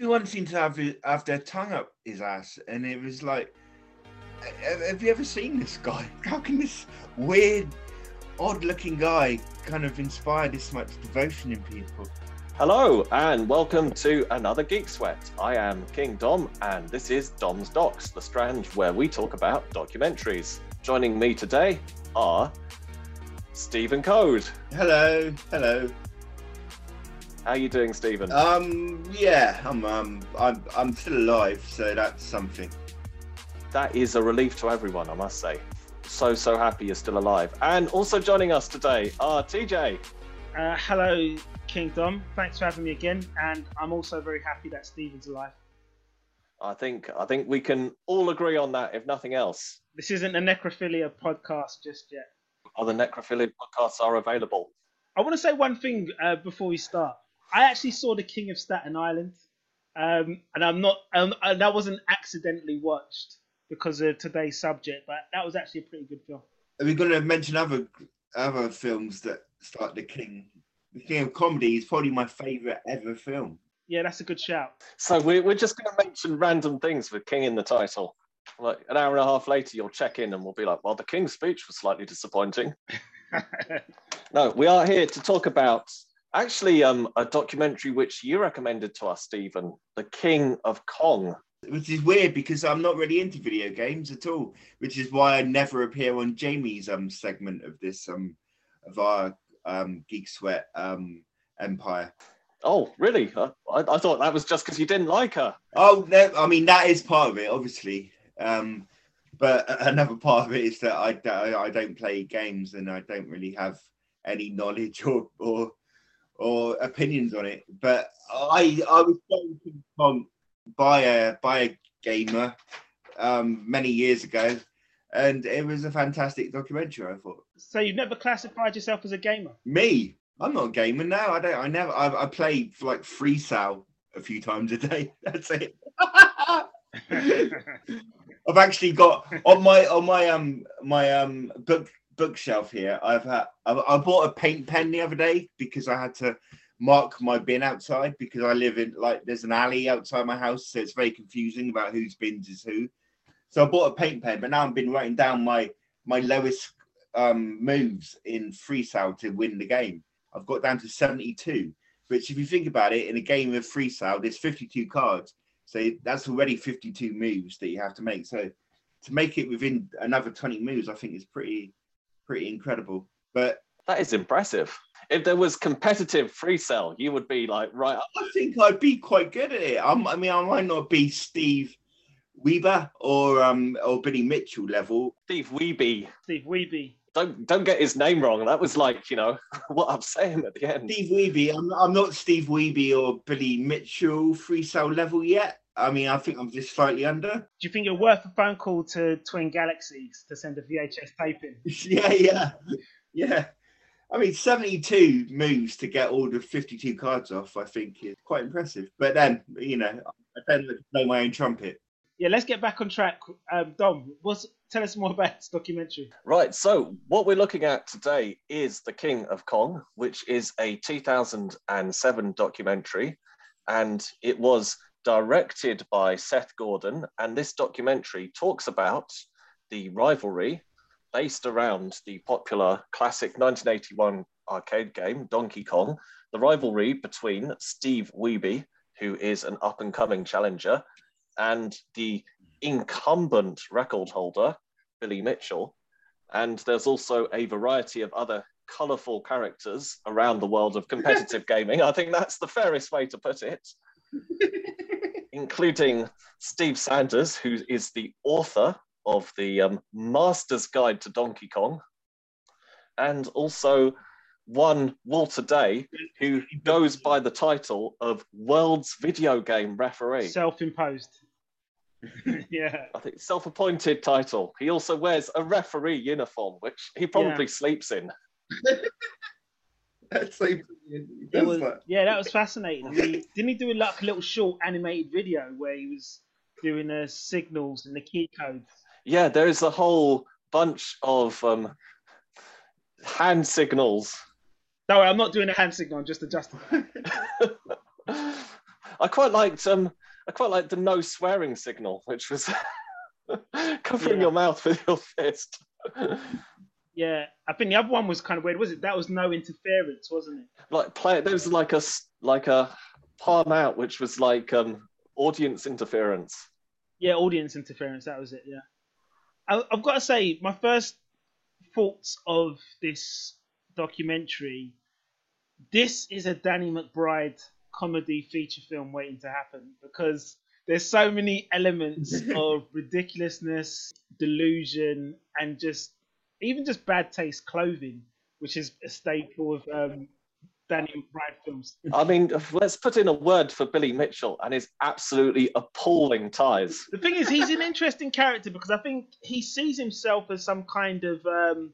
everyone seemed to have have their tongue up his ass, and it was like, have you ever seen this guy? How can this weird, odd-looking guy kind of inspire this much devotion in people? Hello and welcome to another Geek Sweat. I am King Dom, and this is Dom's Docs, the strand where we talk about documentaries. Joining me today are Stephen Code. Hello, hello. How are you doing, Stephen? Um, yeah, I'm, um, I'm, I'm still alive, so that's something. That is a relief to everyone, I must say. So, so happy you're still alive. And also joining us today are TJ. Uh, hello, Kingdom. Thanks for having me again, and I'm also very happy that Stephen's alive. I think I think we can all agree on that, if nothing else. This isn't a necrophilia podcast just yet. Other necrophilia podcasts are available. I want to say one thing uh, before we start. I actually saw The King of Staten Island, um, and I'm not, um, and that wasn't accidentally watched because of today's subject, but that was actually a pretty good film. Are we going to mention other other films that start The King? The King of Comedy is probably my favourite ever film. Yeah, that's a good shout. So we're, we're just going to mention random things with King in the title. Like an hour and a half later, you'll check in and we'll be like, well, the King's speech was slightly disappointing. no, we are here to talk about actually um, a documentary which you recommended to us, Stephen, The King of Kong. Which is weird because I'm not really into video games at all, which is why I never appear on Jamie's um segment of this um of our um Geek Sweat um empire. Oh, really? I, I thought that was just because you didn't like her. Oh, no, I mean that is part of it, obviously. Um, but another part of it is that I, I don't play games and I don't really have any knowledge or or or opinions on it. But I I was shown by a by a gamer um, many years ago, and it was a fantastic documentary. I thought. So you've never classified yourself as a gamer? Me, I'm not a gamer now. I don't. I never. I, I play like Freecell a few times a day. That's it. I've actually got on my on my um my um book bookshelf here. I've had I, I bought a paint pen the other day because I had to mark my bin outside because I live in like there's an alley outside my house, so it's very confusing about whose bins is who. So I bought a paint pen, but now I've been writing down my my lowest um, moves in Freecell to win the game. I've got down to 72, which if you think about it, in a game of Freecell, there's 52 cards. So that's already 52 moves that you have to make. So to make it within another 20 moves, I think is pretty pretty incredible. But that is impressive. If there was competitive Freecell, you would be like right. Up. I think I'd be quite good at it. I'm, I mean, I might not be Steve Weber or um or Billy Mitchell level. Steve Wiebe. Steve Wiebe. Don't don't get his name wrong. That was like you know what I'm saying at the end. Steve Wiebe. I'm, I'm not Steve Wiebe or Billy Mitchell Freecell level yet. I mean, I think I'm just slightly under. Do you think you're worth a phone call to Twin Galaxies to send a VHS tape in? yeah, yeah, yeah. I mean, 72 moves to get all the 52 cards off, I think is quite impressive. But then, you know, I don't know my own trumpet. Yeah, let's get back on track. Um, Dom, what's, tell us more about this documentary. Right. So, what we're looking at today is The King of Kong, which is a 2007 documentary. And it was directed by Seth Gordon, and this documentary talks about the rivalry based around the popular classic 1981 arcade game Donkey Kong, the rivalry between Steve Wiebe, who is an up and coming challenger, and the incumbent record holder, Billy Mitchell. And there's also a variety of other colorful characters around the world of competitive gaming. I think that's the fairest way to put it. including Steve Sanders, who is the author of the um, Master's Guide to Donkey Kong, and also one Walter Day, who goes by the title of World's Video Game Referee. Self-imposed. yeah. I think self-appointed title. He also wears a referee uniform, which he probably yeah. sleeps in. That's like, was, yeah, that was fascinating. He, didn't he do like a little short animated video where he was doing the signals and the key codes? Yeah, there is a whole bunch of um, hand signals. No, I'm not doing a hand signal. I'm just adjusting. I quite liked um, I quite liked the no swearing signal, which was covering Yeah. your mouth with your fist. Yeah, I think the other one was kind of weird. Was it? That was no interference, wasn't it? like play, there was like a like a palm out, which was like um, audience interference. Yeah, audience interference. That was it. Yeah, I, I've got to say, my first thoughts of this documentary. This is a Danny McBride comedy feature film waiting to happen because there's so many elements of ridiculousness, delusion, and just even just bad taste clothing, which is a staple of um, Danny McBride films. I mean, let's put in a word for Billy Mitchell and his absolutely appalling ties. The thing is, he's an interesting character because I think he sees himself as some kind of um,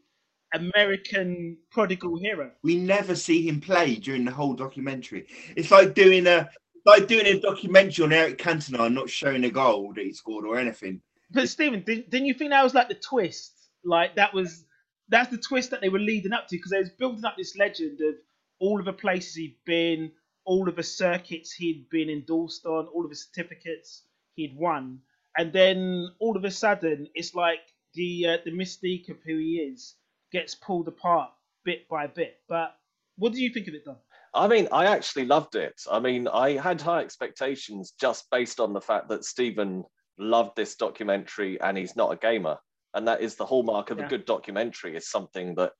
American prodigal hero. We never see him play during the whole documentary. It's like doing a like doing a documentary on Eric Cantona and not showing a goal that he scored or anything. But Stephen, did, didn't you think that was like the twist? Like that was that's the twist that they were leading up to because they was building up this legend of all of the places he'd been, all of the circuits he'd been endorsed on, all of the certificates he'd won, and then all of a sudden it's like the uh, the mystique of who he is gets pulled apart bit by bit. But what do you think of it, Don? I mean, I actually loved it. I mean, I had high expectations just based on the fact that Stephen loved this documentary and he's not a gamer. And that is the hallmark of Yeah. a good documentary, is something that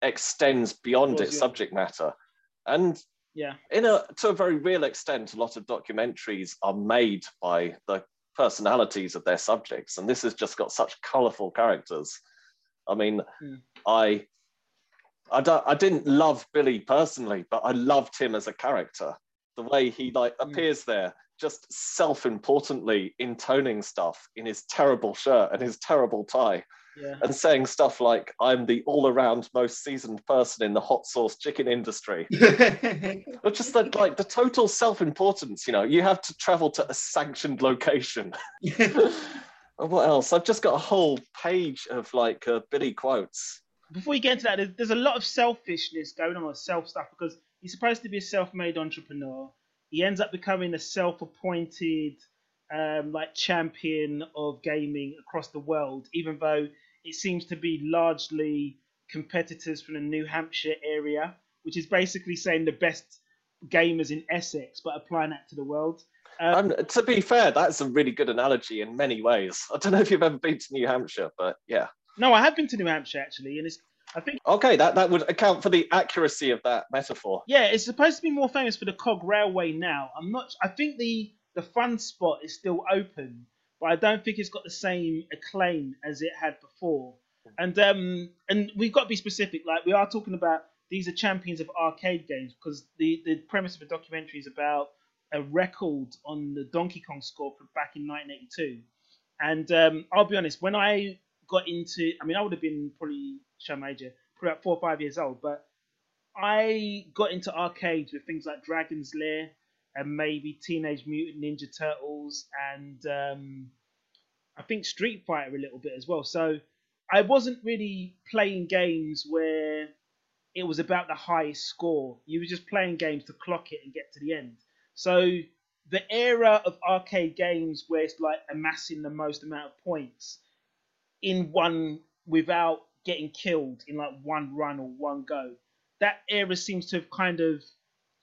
extends beyond course, its yeah. subject matter. And Yeah, in a to a very real extent, a lot of documentaries are made by the personalities of their subjects, and this has just got such colourful characters. I mean, Hmm. I, I don't, I didn't love Billy personally, but I loved him as a character. The way he like Hmm. appears there, just self-importantly intoning stuff in his terrible shirt and his terrible tie, yeah. and saying stuff like, "I'm the all-around most seasoned person in the hot sauce chicken industry." Or just like the total self-importance, you know, you have to travel to a sanctioned location. What else? I've just got a whole page of like uh, Billy quotes. before you get into that, there's, there's a lot of selfishness going on with self stuff because he's supposed to be a self-made entrepreneur. He ends up becoming a self-appointed um, like champion of gaming across the world, even though it seems to be largely competitors from the New Hampshire area, which is basically saying the best gamers in Essex, but applying that to the world. Um, to be fair, that's a really good analogy in many ways. I don't know if you've ever been to New Hampshire, but yeah. No, I have been to New Hampshire actually, and it's I think Okay, that, that would account for the accuracy of that metaphor. Yeah, it's supposed to be more famous for the Cog Railway now. I'm not. I think the the Funspot is still open, but I don't think it's got the same acclaim as it had before. And um and we've got to be specific. Like we are talking about these are champions of arcade games because the the premise of the documentary is about a record on the Donkey Kong score from back in 1982. And um, I'll be honest, when I got into, I mean, I would have been probably show major, probably about four or five years old, but I got into arcades with things like Dragon's Lair and maybe Teenage Mutant Ninja Turtles and um, I think Street Fighter a little bit as well. So I wasn't really playing games where it was about the highest score. You were just playing games to clock it and get to the end. So the era of arcade games where it's like amassing the most amount of points in one without getting killed in like one run or one go. That era seems to have kind of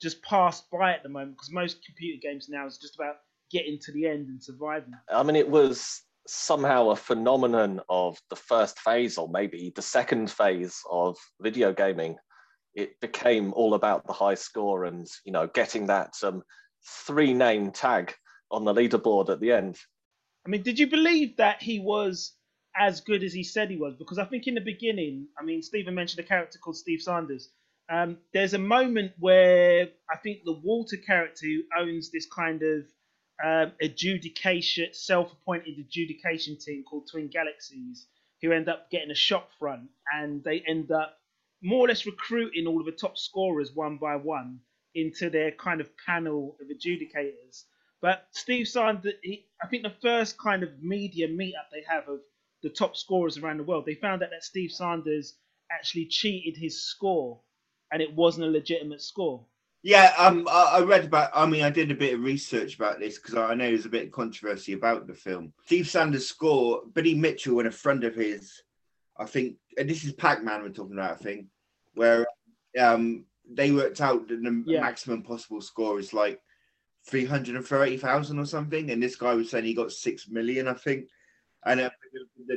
just passed by at the moment because most computer games now is just about getting to the end and surviving. I mean, it was somehow a phenomenon of the first phase, or maybe the second phase of video gaming. It became all about the high score and you know getting that um, three name tag on the leaderboard at the end. I mean, did you believe that he was as good as he said he was? Because I think in the beginning, I mean, Stephen mentioned a character called Steve Sanders. Um, there's a moment where I think the Walter character who owns this kind of um, adjudication, self-appointed adjudication team called Twin Galaxies, who end up getting a shop front, and they end up more or less recruiting all of the top scorers one by one into their kind of panel of adjudicators. But Steve Sanders, I think the first kind of media meetup they have of the top scorers around the world, they found out that Steve Sanders actually cheated his score, and it wasn't a legitimate score. Yeah, um, I, read about. I mean, I did a bit of research about this because I know there's a bit of controversy about the film. Steve Sanders' score, Billy Mitchell and a friend of his, I think, and this is Pac-Man we're talking about, I think, where um they worked out that the Yeah. maximum possible score is like three hundred and thirty thousand or something, and this guy was saying he got six million, I think, and uh,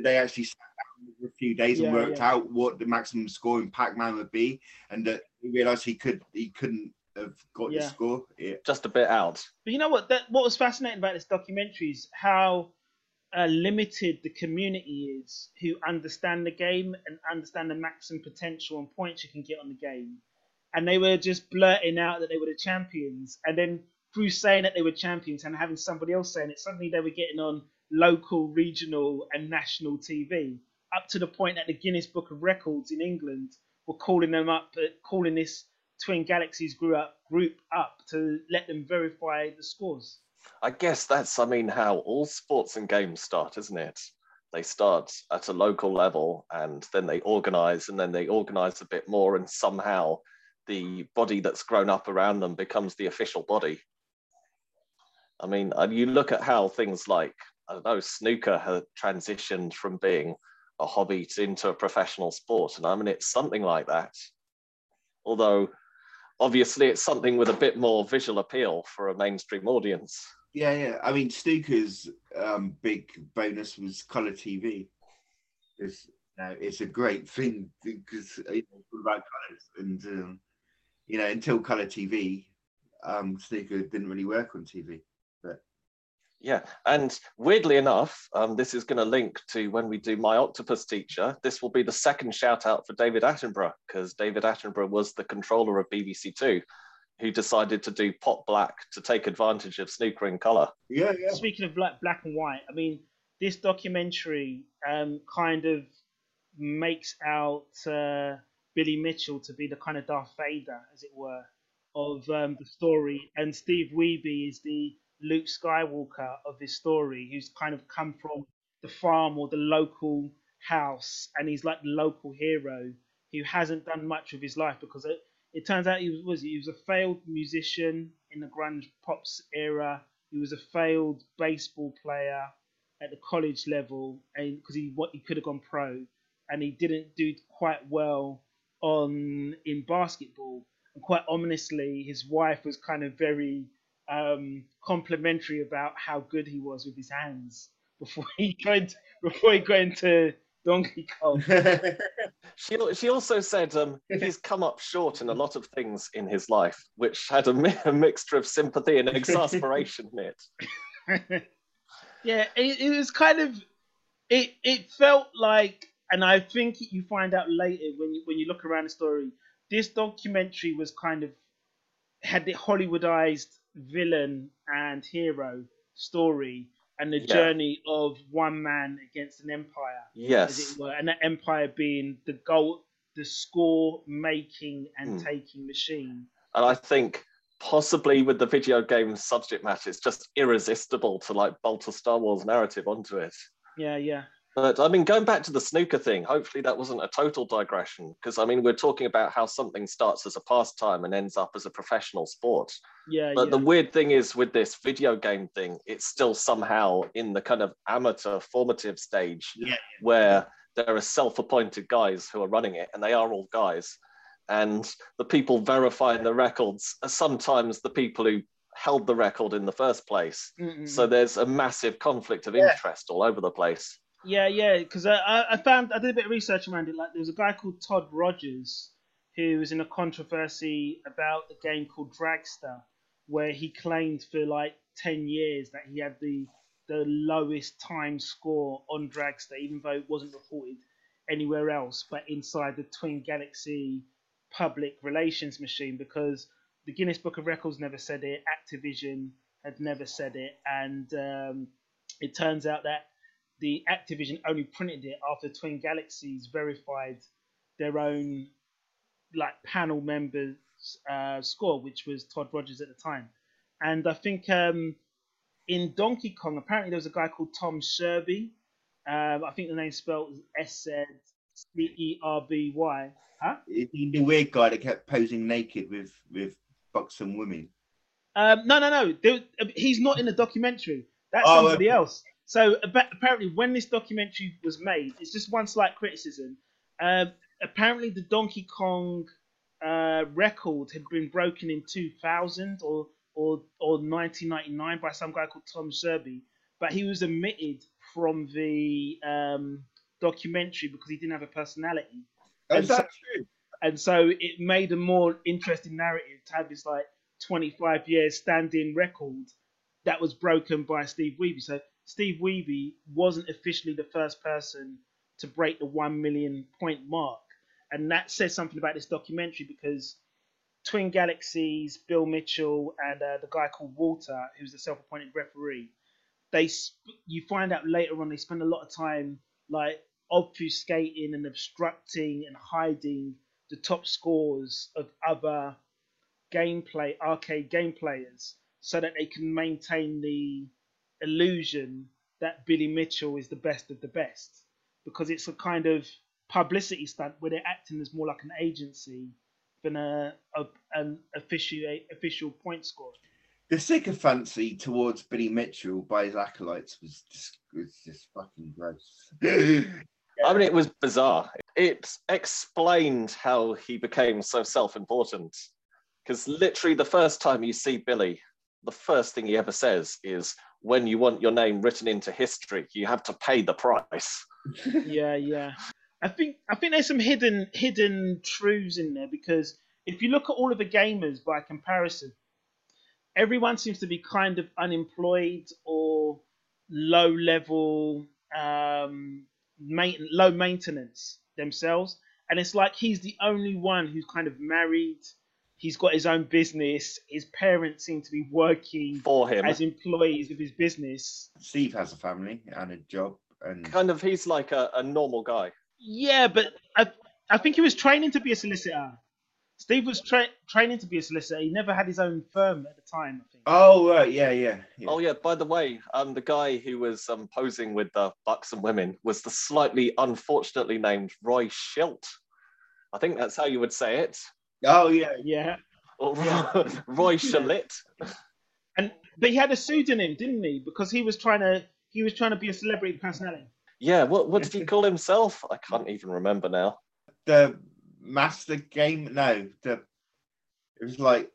they actually sat down for a few days and worked yeah. out what the maximum score in Pac-Man would be, and that he realized he could he couldn't have got the score. Yeah. Just a bit out. But you know what? That what was fascinating about this documentary is how uh, limited the community is who understand the game and understand the maximum potential and points you can get on the game. And they were just blurting out that they were the champions, and then through saying that they were champions and having somebody else saying it, suddenly they were getting on local, regional, and national TV. Up to the point that the Guinness Book of Records in England were calling them up, uh, calling this Twin Galaxies grew up group up to let them verify the scores. I guess that's, I mean, how all sports and games start, isn't it? They start at a local level and then they organize and then they organize a bit more, and somehow the body that's grown up around them becomes the official body. I mean, you look at how things like, I don't know, snooker have transitioned from being a hobby to into a professional sport. And I mean, it's something like that. Although, obviously, it's something with a bit more visual appeal for a mainstream audience. Yeah, yeah. I mean, Snooker's um, big bonus was color TV. It's uh, it's a great thing because you know, it's all about colors, and um, you know, until color TV, um, Snooker didn't really work on TV. Yeah, and weirdly enough, um, this is going to link to when we do My Octopus Teacher. This will be the second shout out for David Attenborough because David Attenborough was the controller of BBC Two, who decided to do Pot Black to take advantage of snooker in colour. Yeah, yeah. Speaking of black, black and white, I mean, this documentary um, kind of makes out uh, Billy Mitchell to be the kind of Darth Vader, as it were, of um, the story, and Steve Wiebe is the Luke Skywalker of this story, who's kind of come from the farm or the local house, and he's like the local hero who hasn't done much of his life because it, it turns out he was, was he was a failed musician in the grunge pops era. He was a failed baseball player at the college level, and because he what he could have gone pro, and he didn't do quite well on in basketball. And quite ominously, his wife was kind of very um, complimentary about how good he was with his hands before he went into, before he got into Donkey Kong. She, she also said um, he's come up short in a lot of things in his life, which had a, mi- a mixture of sympathy and exasperation in it. yeah, it, it was kind of it. It felt like, and I think you find out later when you when you look around the story, this documentary was kind of had the Hollywoodized villain and hero story and the Yeah. journey of one man against an empire, as Yes. it were, and that empire being the goal, the score making and Hmm. taking machine. And I think possibly with the video game subject matter, it's just irresistible to like bolt a Star Wars narrative onto it. Yeah, yeah. But I mean, going back to the snooker thing, hopefully that wasn't a total digression because I mean, we're talking about how something starts as a pastime and ends up as a professional sport. Yeah, But yeah. the weird thing is with this video game thing, it's still somehow in the kind of amateur formative stage Yeah. where there are self-appointed guys who are running it, and they are all guys. And the people verifying the records are sometimes the people who held the record in the first place. Mm-mm. So there's a massive conflict of Yeah. interest all over the place. Yeah, yeah, because I, I found I did a bit of research around it. Like there was a guy called Todd Rogers who was in a controversy about a game called Dragster, where he claimed for like ten years that he had the the lowest time score on Dragster, even though it wasn't reported anywhere else, but inside the Twin Galaxy public relations machine, because the Guinness Book of Records never said it, Activision had never said it, and um, it turns out that the Activision only printed it after Twin Galaxies verified their own like panel members uh, score, which was Todd Rogers at the time. And I think um, in Donkey Kong, apparently there was a guy called Tom Sherby. Um, I think the name spelled S C E R B Y. Huh? The weird guy that kept posing naked with with buxom women. Um, no, no, no. There, he's not in the documentary. That's Oh, somebody okay. else. So apparently, when this documentary was made, it's just one slight criticism. Um, apparently, the Donkey Kong uh, record had been broken in 2000 or or or 1999 by some guy called Tom Serby, but he was omitted from the um, documentary because he didn't have a personality Oh, And is that so- true? and so it made a more interesting narrative to have this like 25 years standing record that was broken by Steve Wiebe. So Steve Wiebe wasn't officially the first person to break the 1 million point mark. And that says something about this documentary because Twin Galaxies, Bill Mitchell, and uh, the guy called Walter, who's the self-appointed referee, they sp- you find out later on they spend a lot of time like obfuscating and obstructing and hiding the top scores of other gameplay arcade game players so that they can maintain the illusion that Billy Mitchell is the best of the best because it's a kind of publicity stunt where they're acting as more like an agency than a, a an official official point score. The sycophancy towards Billy Mitchell by his acolytes was just, was just fucking gross. I mean, it was bizarre. It explained how he became so self important. Because literally, the first time you see Billy, the first thing he ever says is, when you want your name written into history, you have to pay the price. yeah, yeah. I think I think there's some hidden hidden truths in there because if you look at all of the gamers by comparison, everyone seems to be kind of unemployed or low level, um, main, low maintenance themselves, and it's like he's the only one who's kind of married. He's got his own business. His parents seem to be working For him, as employees of his business. Steve has a family and a job, and kind of, he's like a, a normal guy. Yeah, but I, I think he was training to be a solicitor. Steve was tra- training to be a solicitor. He never had his own firm at the time, I think. oh right, yeah, yeah, yeah. Oh yeah. By the way, um, the guy who was um, posing with the bucks and women was the slightly unfortunately named Roy Shildt. I think that's how you would say it. Oh yeah, Yeah, Or Roy Shalit. and but he had a pseudonym, didn't he? Because he was trying to he was trying to be a celebrity personality. Yeah. What what did he call himself? I can't even remember now. the master game. No, the it was like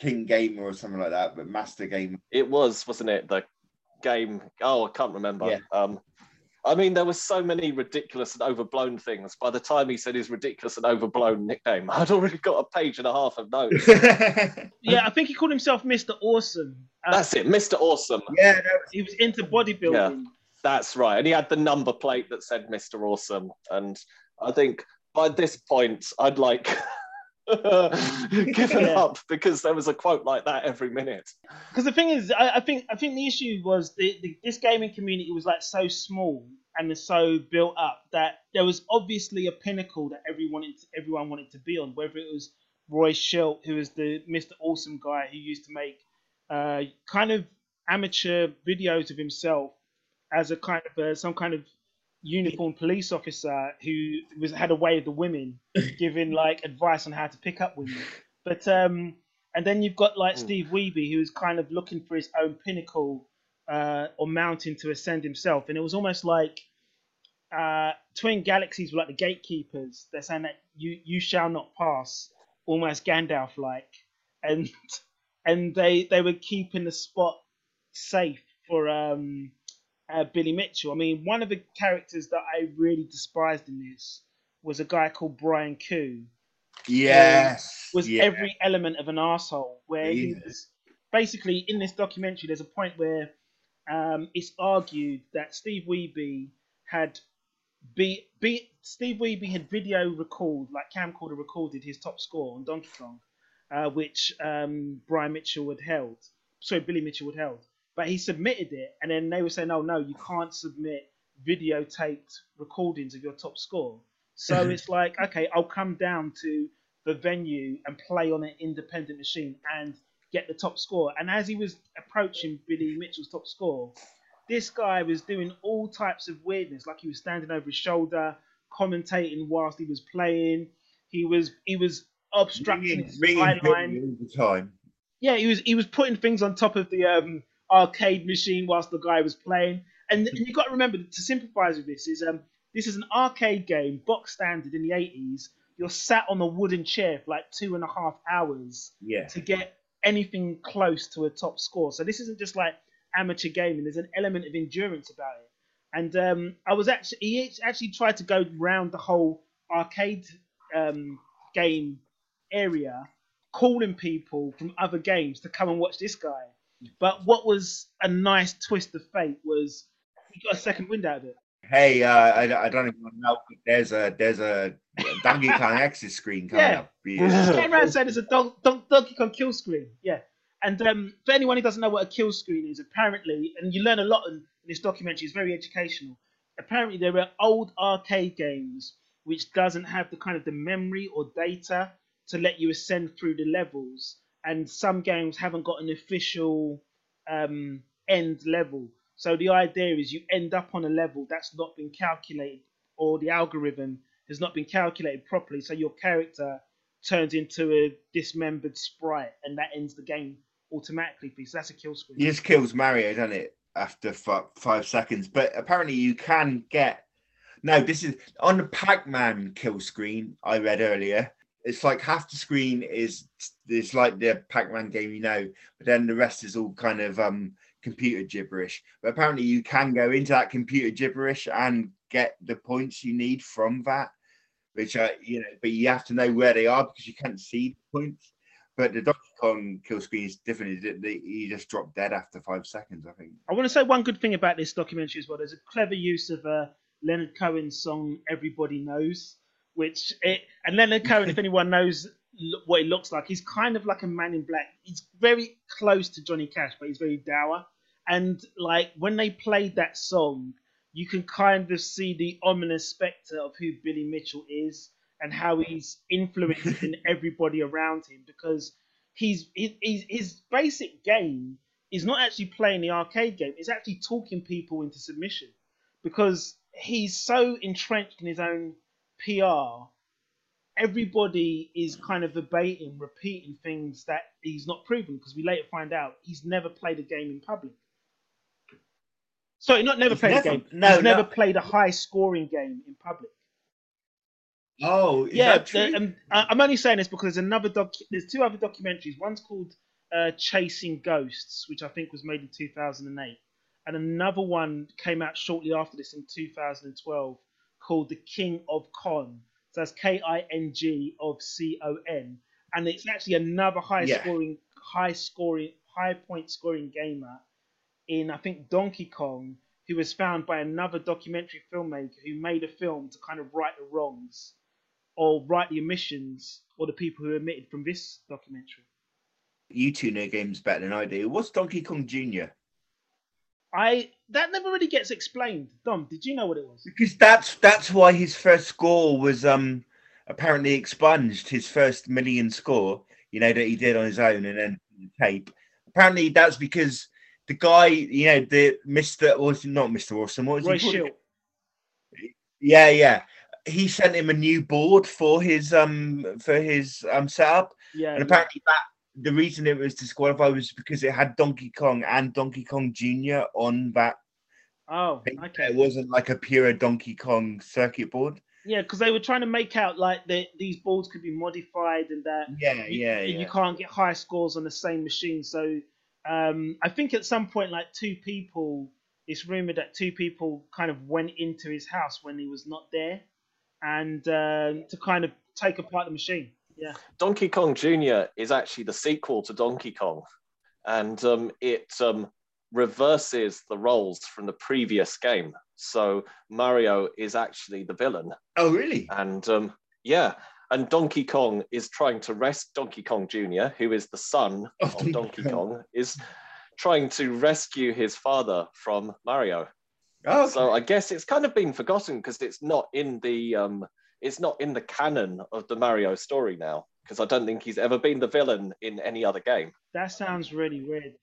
King Gamer or something like that, but Master Game. It was, wasn't it? The game. Oh, I can't remember. Yeah. Um, I mean, there were so many ridiculous and overblown things. By the time he said his ridiculous and overblown nickname, I'd already got a page and a half of notes. Yeah, I think he called himself Mr. Awesome. Uh, That's it, Mr. Awesome. yeah, no, he was into bodybuilding. Yeah, That's right. And he had the number plate that said Mr. Awesome. And I think by this point, I'd like given Yeah. up because there was a quote like that every minute. Because the thing is, I, I think I think the issue was the, the this gaming community was like so small and so built up that there was obviously a pinnacle that everyone wanted to, everyone wanted to be on. Whether it was Roy Shildt, who was the Mr. Awesome guy who used to make uh, kind of amateur videos of himself as a kind of uh, some kind of uniformed police officer who was had a way of the women, giving like advice on how to pick up women. But um, and then you've got like Mm. Steve Wiebe, who's kind of looking for his own pinnacle uh, or mountain to ascend himself, and it was almost like uh, Twin Galaxies were like the gatekeepers. They're saying that you you shall not pass, almost Gandalf like, and and they they were keeping the spot safe for um, uh, Billy Mitchell. I mean, one of the characters that I really despised in this was a guy called Brian Kuh yes, was yeah. every element of an asshole. Where he was basically in this documentary, there's a point where um, it's argued that Steve Wiebe had be, be Steve Wiebe had video recorded, like camcorder recorded his top score on Donkey Kong, uh, which um, Brian Mitchell had held. Sorry, Billy Mitchell had held, but he submitted it, and then they were saying, "Oh no, you can't submit videotaped recordings of your top score." So it's like, okay, I'll come down to the venue and play on an independent machine and get the top score. And as he was approaching Billy Mitchell's top score, this guy was doing all types of weirdness, like he was standing over his shoulder, commentating whilst he was playing. He was he was obstructing Ringing, his ringing eye line. All the time. Yeah, he was he was putting things on top of the um, arcade machine whilst the guy was playing. And, and you got to remember to sympathise with this is um this is an arcade game, box standard in the eighties. You're sat on a wooden chair for like two and a half hours Yeah. to get anything close to a top score. So this isn't just like amateur gaming. There's an element of endurance about it. And um, I was actually he actually tried to go round the whole arcade um, game area, calling people from other games to come and watch this guy. But what was a nice twist of fate was he got a second wind out of it. Hey, uh, I, I don't even know. but There's a there's a Donkey Kong X's screen coming Yeah. up. Yeah. came around and said it's a Don- Don- Donkey Kong kill screen. Yeah. And um, for anyone who doesn't know what a kill screen is, apparently, and you learn a lot in, in this documentary, it's very educational. Apparently, there are old arcade games which doesn't have the kind of the memory or data to let you ascend through the levels, and some games haven't got an official um, end level. So the idea is you end up on a level that's not been calculated, or the algorithm has not been calculated properly. So your character turns into a dismembered sprite, and that ends the game automatically for. So that's a kill screen. He just kills Mario, doesn't it? After five seconds, but apparently you can get. No, this is on the Pac-Man kill screen I read earlier. It's like half the screen is it's like the Pac-Man game, you know, but then the rest is all kind of um computer gibberish. But apparently you can go into that computer gibberish and get the points you need from that, which are you know, but you have to know where they are because you can't see the points. But the Donkey Kong kill screen is different. He just dropped dead after five seconds, I think. I want to say one good thing about this documentary as well. There's a clever use of uh, Leonard Cohen's song "Everybody Knows," which it, and Leonard Cohen, if anyone knows what he looks like, he's kind of like a man in black. He's very close to Johnny Cash, but he's very dour. And like when they played that song, you can kind of see the ominous spectre of who Billy Mitchell is and how he's influencing everybody around him because he's, he- he's his basic game is not actually playing the arcade game, it's actually talking people into submission because he's so entrenched in his own PR. Everybody is kind of verbatim repeating things that he's not proven because we later find out he's never played a game in public. Sorry, not never He's played never- a game. no, he's no. never played a high scoring game in public. Oh, is yeah, that true? the- um, I'm only saying this because there's another doc. There's two other documentaries. One's called uh, Chasing Ghosts, which I think was made in 2008, and another one came out shortly after this in 2012 called The King of Con. So that's K-I-N-G of C-O-N, and it's actually another high Yeah. scoring, high scoring, high point scoring gamer in I think Donkey Kong, who was found by another documentary filmmaker who made a film to kind of right the wrongs or right the omissions or the people who omitted from this documentary. you two know games better than I do. What's Donkey Kong Jr.? I that never really gets explained. Dom, did you know what it was? Because that's that's why his first score was um apparently expunged. His first million score, you know, that he did on his own and then the tape. Apparently, that's because the guy, you know, the Mister was not Mister Awesome. What was Roy he called? Yeah, yeah. He sent him a new board for his um for his um setup, Yeah. and apparently that the reason it was disqualified was because it had Donkey Kong and Donkey Kong Jr. on that. Oh, okay. It wasn't like a pure Donkey Kong circuit board. Yeah, because they were trying to make out like that these boards could be modified and that Yeah, you, yeah, yeah. you can't get high scores on the same machine. So um, I think at some point, like two people, it's rumored that two people kind of went into his house when he was not there, and um, to kind of take apart the machine. Yeah. Donkey Kong Jr. is actually the sequel to Donkey Kong, and um, it um, reverses the roles from the previous game. So Mario is actually the villain, Oh, really? and um, yeah, and Donkey Kong is trying to rescue Donkey Kong Jr., who is the son Of of Donkey Donkey Kong. Kong, is trying to rescue his father from Mario. Oh, So I guess it's kind of been forgotten because it's not in the um, it's not in the canon of the Mario story now. Because I don't think he's ever been the villain in any other game. That sounds really weird.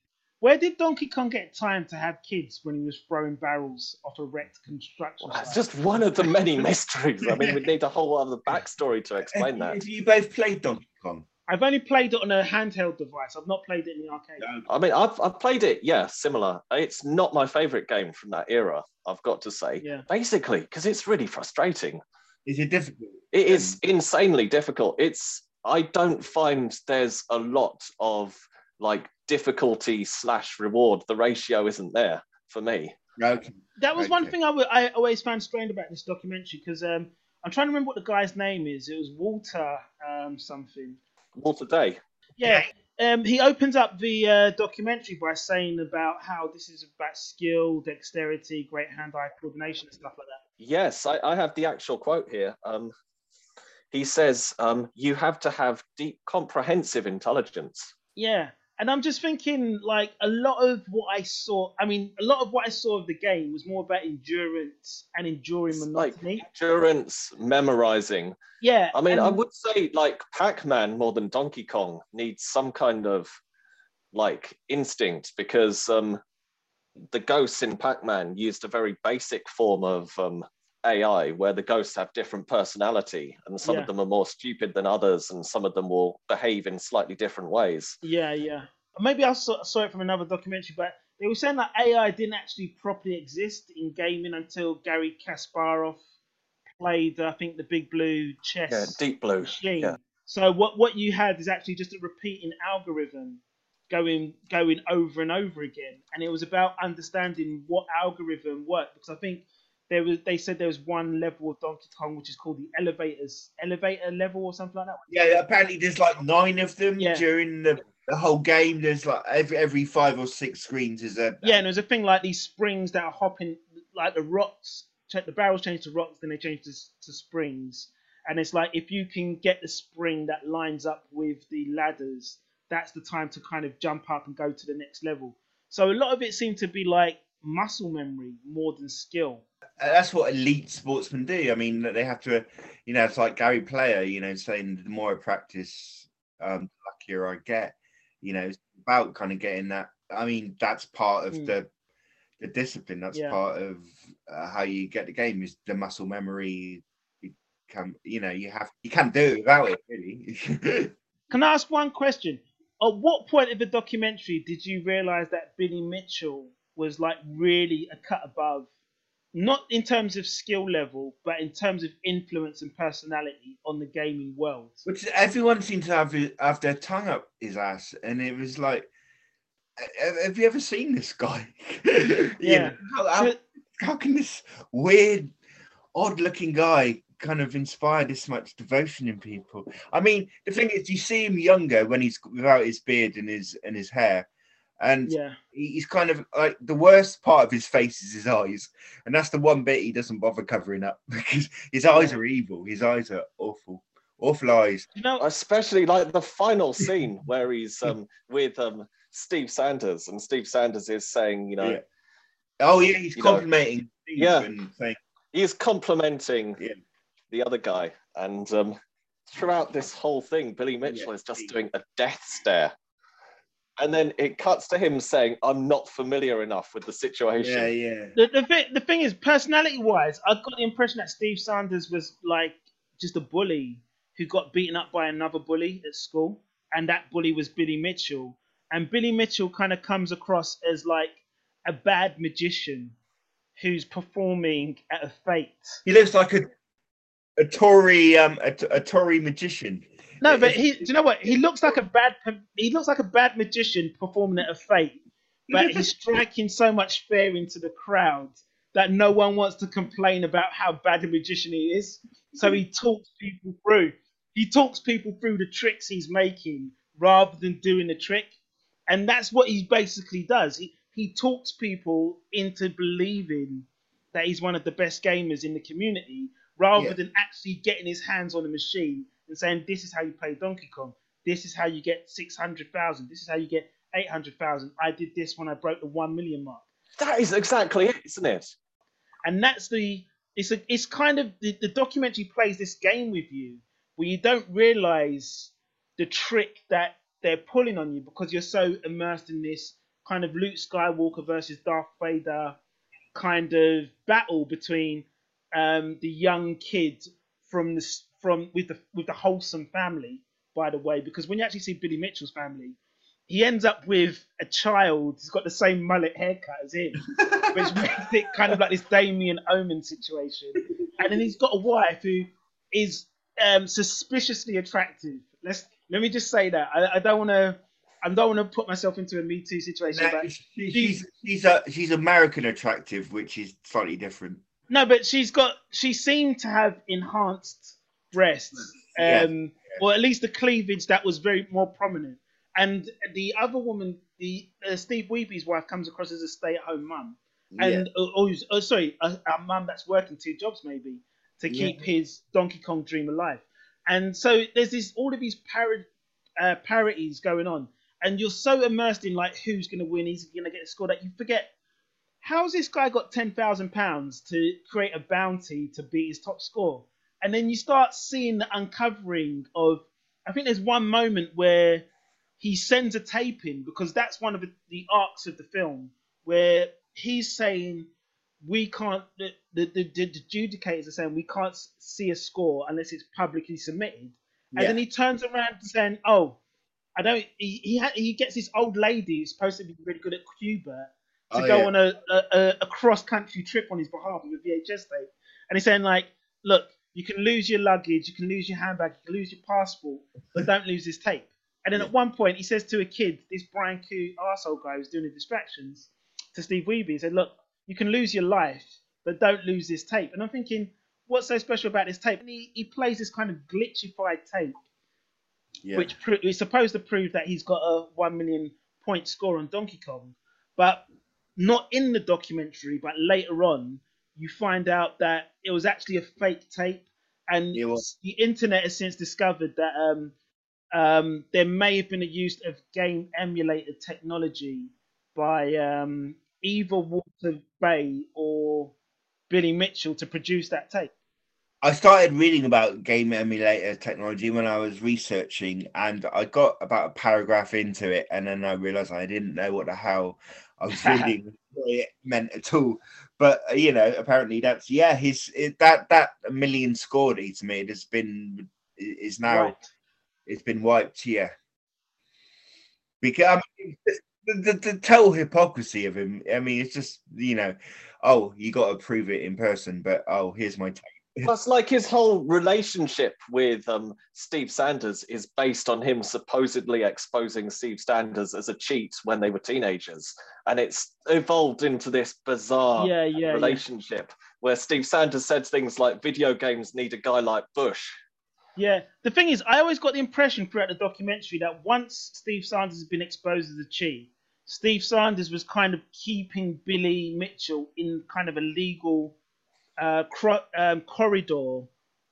Where did Donkey Kong get time to have kids when he was throwing barrels off a wrecked construction Well, that's site? just one of the many mysteries. I mean, we need a whole other backstory to explain Have, that. have you both played Donkey Kong? I've only played it on a handheld device. I've not played it in the arcade. I mean, I've, I've played it, yeah, similar. It's not my favorite game from that era, I've got to say. Yeah. Basically, because it's really frustrating. Is it difficult? It is insanely difficult. It's, I don't find there's a lot of like difficulty slash reward. The ratio isn't there for me. Okay. That was one thing I I always found strange about this documentary because um, I'm trying to remember what the guy's name is. It was Walter um, something. Walter Day. Yeah. Um, he opens up the uh, documentary by saying about how this is about skill, dexterity, great hand-eye coordination, and stuff like that. Yes, I, I have the actual quote here. Um, he says, um, You have to have deep, comprehensive intelligence. Yeah, and I'm just thinking like a lot of what I saw. I mean, a lot of what I saw of the game was more about endurance and enduring It's like monotony. endurance, memorizing. yeah, I mean, and- I would say like Pac-Man more than Donkey Kong needs some kind of like instinct because um, the ghosts in Pac-Man used a very basic form of um, AI where the ghosts have different personality and some Yeah. of them are more stupid than others and some of them will behave in slightly different ways. Yeah, yeah. Maybe I saw, saw it from another documentary, but they were saying that AI didn't actually properly exist in gaming until Gary Kasparov played, I think, the Big Blue chess Yeah, Deep Blue. machine. Yeah. So what what you had is actually just a repeating algorithm going going over and over again, and it was about understanding what algorithm worked because I think. There was, they said there was one level of Donkey Kong which is called the elevators elevator level or something like that. Yeah, apparently there's like nine of them Yeah. during the, the whole game. There's like every every five or six screens is a Yeah, and there's a thing like these springs that are hopping, like the rocks. Check the barrels change to rocks, then they change to, to springs. And it's like if you can get the spring that lines up with the ladders, that's the time to kind of jump up and go to the next level. So a lot of it seemed to be like muscle memory more than skill. Uh, that's what elite sportsmen do. I mean, they have to, you know, it's like Gary Player, you know, saying the more I practice, um, the luckier I get. You know, it's about kind of getting that. I mean, that's part of Mm. the the discipline. That's Yeah. part of uh, how you get the game is the muscle memory. You can, you know, you have you can't do it without it, really. Can I ask one question? At what point of the documentary did you realize that Billy Mitchell was like really a cut above, not in terms of skill level, but in terms of influence and personality on the gaming world? Which everyone seemed to have have their tongue up his ass, and it was like, "Have- you ever seen this guy? Yeah. know, how, how, how can this weird, odd-looking guy kind of inspire this much devotion in people? I mean, the thing is, you see him younger when he's without his beard and his and his hair, and Yeah, he's kind of like the worst part of his face is his eyes, and that's the one bit he doesn't bother covering up because his eyes are evil. His eyes are awful, awful eyes. you know, especially like the final scene where he's um, with um, Steve Sanders, and Steve Sanders is saying, you know, Yeah. Oh yeah, he's You know, complimenting. Yeah. and saying, he's complimenting Yeah. The other guy, and um, throughout this whole thing, Billy Mitchell Yeah, is just doing a death stare, and then it cuts to him saying, "I'm not familiar enough with the situation." yeah, yeah. the the, thi- the thing is, personality wise, I got the impression that Steve Sanders was like just a bully who got beaten up by another bully at school, and that bully was Billy Mitchell. And Billy Mitchell kind of comes across as like a bad magician who's performing at a fête. He looks like a a Tory um a, a Tory magician. No, but he, do you know what? He looks like a bad, he looks like a bad magician performing at a fête, but he's striking so much fear into the crowd that no one wants to complain about how bad a magician he is. So he talks people through. He talks people through the tricks he's making rather than doing the trick, and that's what he basically does. He he talks people into believing that he's one of the best gamers in the community rather Yeah. than actually getting his hands on the machine and saying this is how you play Donkey Kong. This is how you get six hundred thousand. This is how you get eight hundred thousand. I did this when I broke the one million mark, That is exactly it, isn't it? and that's the it's a it's kind of the, the documentary plays this game with you where you don't realize the trick that they're pulling on you because you're so immersed in this kind of Luke Skywalker versus Darth Vader kind of battle between um, the young kid from the from with the with the wholesome family. By the way, because when you actually see Billy Mitchell's family, he ends up with a child who's got the same mullet haircut as him, which makes it kind of like this Damien Omen situation. And then he's got a wife who is um, suspiciously attractive. Let's let me just say that I, I don't want to. I don't want to put myself into a Me Too situation. No, but she- she's she's a she's American attractive, which is slightly different. No, but she's got. She seemed to have enhanced breasts, Yeah. um, or at least the cleavage that was very more prominent. And the other woman, the uh, Steve Wiebe's wife, comes across as a stay-at-home mum, and oh, oh, oh, sorry, a, a mum that's working two jobs maybe to Yeah. keep his Donkey Kong dream alive. And so there's this all of these parod, uh, parodies going on, and you're so immersed in like who's going to win, he's going to get a score that you forget how's this guy got ten thousand pounds to create a bounty to beat his top score? And then you start seeing the uncovering of. I think there's one moment where he sends a tape in because that's one of the, the arcs of the film where he's saying we can't. The, the, the, the adjudicators are saying we can't see a score unless it's publicly submitted. And Yeah. then he turns around saying, "Oh, I don't." He he, ha- he gets this old lady who's supposed to be really good at Q*bert to Oh, go yeah. on a, a, a cross country trip on his behalf with a VHS tape. And he's saying, like, look, you can lose your luggage, you can lose your handbag, you can lose your passport, but don't lose this tape. And then at one point, he says to a kid, this Brian Kuh arsehole guy who's doing the distractions, to Steve Wiebe, he said, look, you can lose your life, but don't lose this tape. And I'm thinking, what's so special about this tape? And he, he plays this kind of glitchified tape yeah. which pro- is supposed to prove that he's got a one million point score on Donkey Kong, but not in the documentary. But later on, you find out that it was actually a fake tape, and the internet has since discovered that um, um, there may have been a use of game emulator technology by um, either Walter Day or Billy Mitchell to produce that tape. I started reading about game emulator technology when I was researching, and I got about a paragraph into it, and then I realized I didn't know what the hell I was reading what it meant at all. But uh, you know, apparently that's yeah, his it, that that million score that he's made has been is now Right. it's been wiped. Yeah, because I mean, the, the, the total hypocrisy of him. I mean, it's just you know, oh, you got to prove it in person, but oh, here's my tape. Plus, like his whole relationship with um, Steve Sanders is based on him supposedly exposing Steve Sanders as a cheat when they were teenagers, and it's evolved into this bizarre Yeah, yeah, yeah. relationship where Steve Sanders said things like, "Video games need a guy like Bush." Yeah, the thing is, I always got the impression throughout the documentary that once Steve Sanders has been exposed as a cheat, Steve Sanders was kind of keeping Billy Mitchell in kind of a legal uh, um, corridor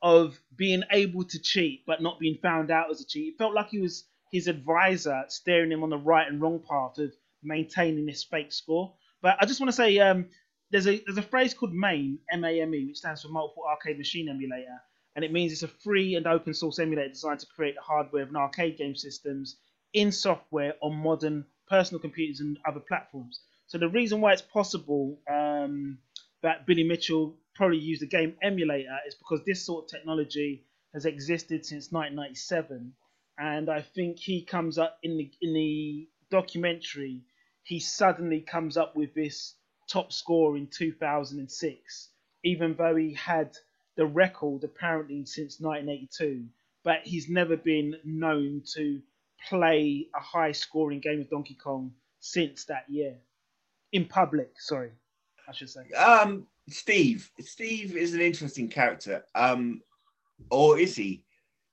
of being able to cheat but not being found out as a cheat. It felt like he was his advisor steering him on the right and wrong path of maintaining this fake score. But I just want to say um, there's a there's a phrase called MAME, M-A-M-E, which stands for Multiple Arcade Machine Emulator and it means it's a free and open source emulator designed to create the hardware of an arcade game systems in software on modern personal computers and other platforms. So the reason why it's possible um, that Billy Mitchell probably use a game emulator is because this sort of technology has existed since 1997, and I think he comes up in the in the documentary. He suddenly comes up with this top score in 2006, even though he had the record apparently since 1982, but he's never been known to play a high scoring game of Donkey Kong since that year. In public, sorry, I should say. Um, Steve. Steve is an interesting character. Um, or is he?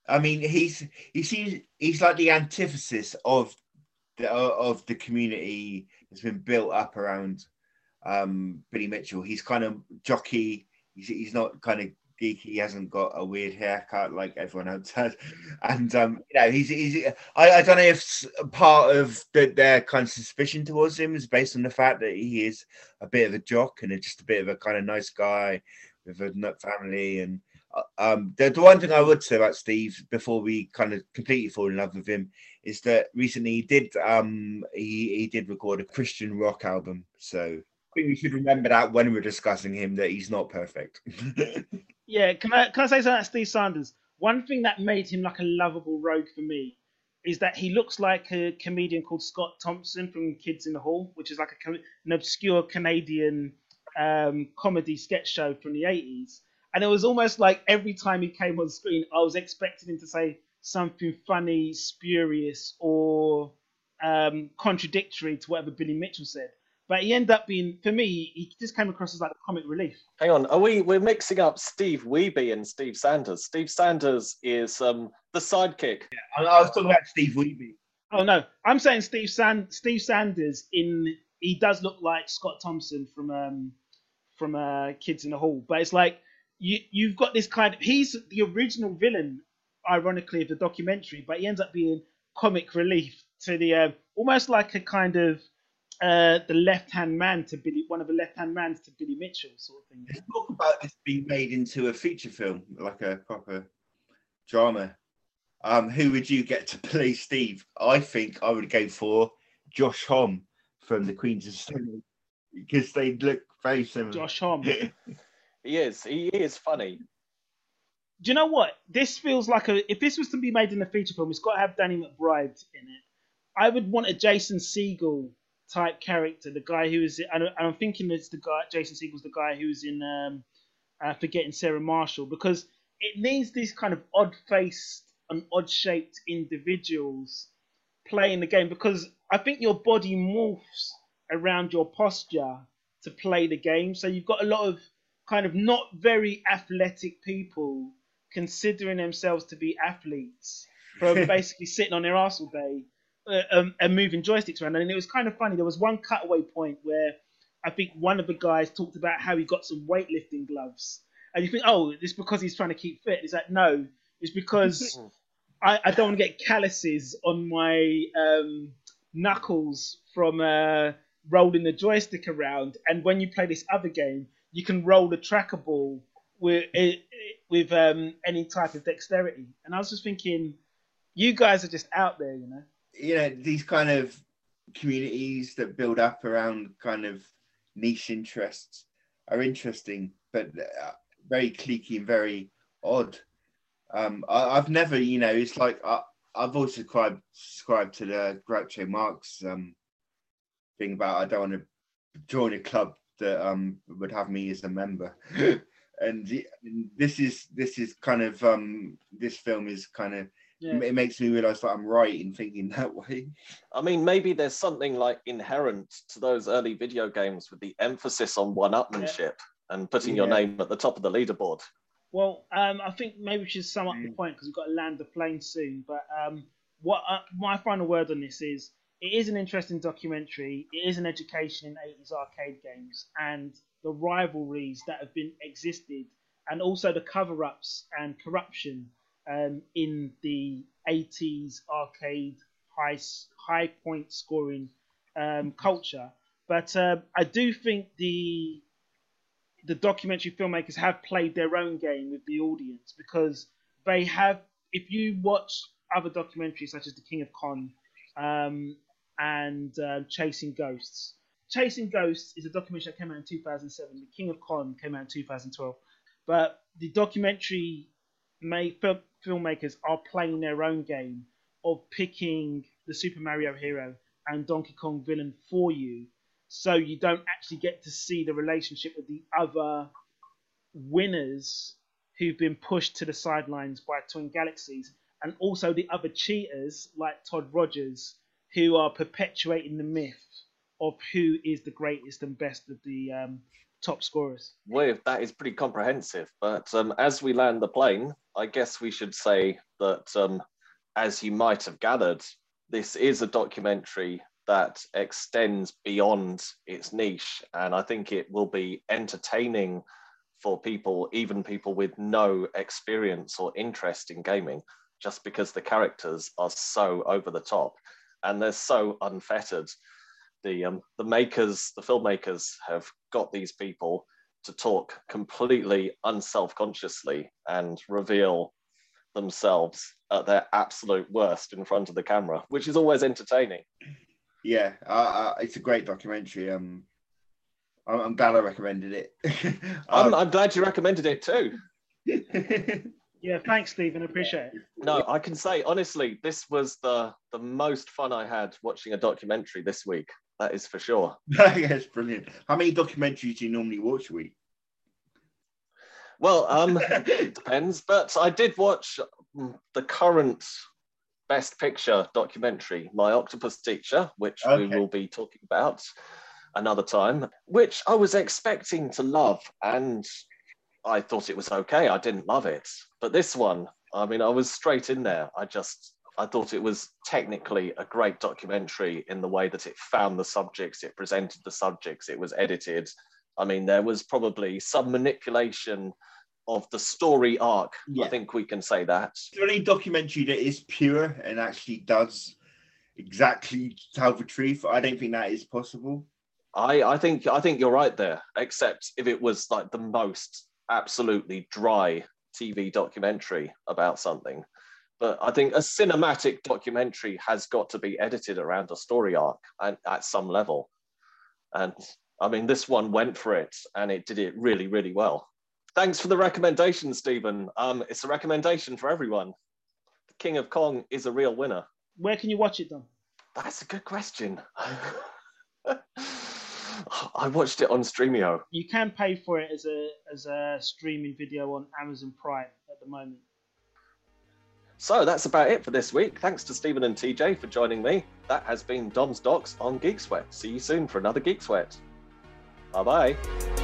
I mean, he's he seems he's like the antithesis of the of the community that's been built up around um Billy Mitchell. He's kind of jockey. He's he's not kind of geeky. He hasn't got a weird haircut like everyone else has. And um, you know, he's he's. I, I don't know if part of the, their kind of suspicion towards him is based on the fact that he is a bit of a jock and just a bit of a kind of nice guy with a nut family and uh, um, the, the one thing I would say about Steve before we kind of completely fall in love with him is that recently he did um he he did record a Christian rock album, so I think we should remember that when we're discussing him that he's not perfect. Yeah, can I can I say something about Steve Sanders? One thing that made him like a lovable rogue for me is that he looks like a comedian called Scott Thompson from Kids in the Hall, which is like a, an obscure Canadian um, comedy sketch show from the 80s. And it was almost like every time he came on screen, I was expecting him to say something funny, spurious, or um, contradictory to whatever Billy Mitchell said. But he ended up being, for me, he just came across as like a comic relief. Hang on, are we? We're mixing up Steve Wiebe and Steve Sanders. Steve Sanders is um, the sidekick. I, I was talking about Steve Wiebe. Oh no, I'm saying Steve Sand Steve Sanders in he does look like Scott Thompson from um from uh, Kids in the Hall, but it's like you you've got this kind of he's the original villain, ironically of the documentary, but he ends up being comic relief to the uh, almost like a kind of uh, the left hand man to Billy, one of the left hand mans to Billy Mitchell sort of thing. Let's talk about this being made into a feature film, like a proper drama. Um, who would you get to play Steve? I think I would go for Josh Homme from the Queens of Stone because they look very similar. Josh Homme. He is. He is funny. Do you know what? This feels like a. If this was to be made in a feature film, it's got to have Danny McBride in it. I would want a Jason Segel type character, the guy who is. And I'm thinking it's the guy. Jason Segel's the guy who's in um, uh, Forgetting Sarah Marshall because it needs these kind of odd faced and odd shaped individuals playing the game because I think your body morphs around your posture to play the game. So you've got a lot of kind of not very athletic people considering themselves to be athletes for basically sitting on their arse all day uh, um, and moving joysticks around. And it was kind of funny. There was one cutaway point where I think one of the guys talked about how he got some weightlifting gloves. And you think, oh, it's because he's trying to keep fit. It's like, no, it's because I, I don't want to get calluses on my um, knuckles from uh, rolling the joystick around. And when you play this other game, you can roll the tracker ball with with um, any type of dexterity. And I was just thinking, you guys are just out there, you know. You know these kind of communities that build up around kind of niche interests are interesting, but uh, very cliquey and very odd. Um, I, have never, you know, it's like I, I've always subscribed, subscribed to the Groucho Marx um, thing about I don't want to join a club that um, would have me as a member. and this is this is kind of um, this film is kind of yeah. it makes me realize that I'm right in thinking that way. I mean, maybe there's something like inherent to those early video games with the emphasis on one-upmanship yeah. and putting yeah. your name at the top of the leaderboard. Well, um, I think maybe we should sum up the point because we've got to land the plane soon. But um, what uh, my final word on this is: it is an interesting documentary. It is an education in 80s arcade games and the rivalries that have been existed, and also the cover-ups and corruption um, in the 80s arcade high high point scoring um, culture. But uh, I do think the the documentary filmmakers have played their own game with the audience because they have. If you watch other documentaries such as The King of Con um, and uh, Chasing Ghosts, Chasing Ghosts is a documentary that came out in 2007. The King of Con came out in 2012. But the documentary film, filmmakers are playing their own game of picking the Super Mario hero and Donkey Kong villain for you so you don't actually get to see the relationship with the other winners who've been pushed to the sidelines by Twin Galaxies, and also the other cheaters like Todd Rogers, who are perpetuating the myth of who is the greatest and best of the um, top scorers. Well, that is pretty comprehensive. But um, as we land the plane, I guess we should say that, um, as you might have gathered, this is a documentary that extends beyond its niche. And I think it will be entertaining for people, even people with no experience or interest in gaming, just because the characters are so over the top and they're so unfettered. The, um, the makers, the filmmakers have got these people to talk completely unself-consciously and reveal themselves at their absolute worst in front of the camera, which is always entertaining. Yeah, uh, uh, it's a great documentary. Um, I'm, I'm glad I recommended it. I'm, Um, I'm glad you recommended it too. Yeah, thanks, Stephen. Appreciate it. No, I can say honestly, this was the the most fun I had watching a documentary this week. That is for sure. yes, brilliant. How many documentaries do you normally watch a week? Well, um, depends, but I did watch the current Best Picture documentary, My Octopus Teacher, which we will be talking about another time, which I was expecting to love, and I thought it was okay. I didn't love it, but this one, I mean, I was straight in there. I just, I thought it was technically a great documentary in the way that it found the subjects, it presented the subjects, it was edited. I mean, there was probably some manipulation of the story arc. Yeah. I think we can say that. Is there any documentary that is pure and actually does exactly tell the truth? I don't think that is possible. I, I think I think you're right there, except if it was like the most absolutely dry TV documentary about something. But I think a cinematic documentary has got to be edited around a story arc and at some level. And I mean, this one went for it and it did it really, really well. Thanks for the recommendation, Stephen. Um, it's a recommendation for everyone. The King of Kong is a real winner. Where can you watch it, Dom? That's a good question. I watched it on Streamio. You can pay for it as a as a streaming video on Amazon Prime at the moment. So that's about it for this week. Thanks to Stephen and TJ for joining me. That has been Dom's Docs on Geek Sweat. See you soon for another Geek Sweat. Bye bye.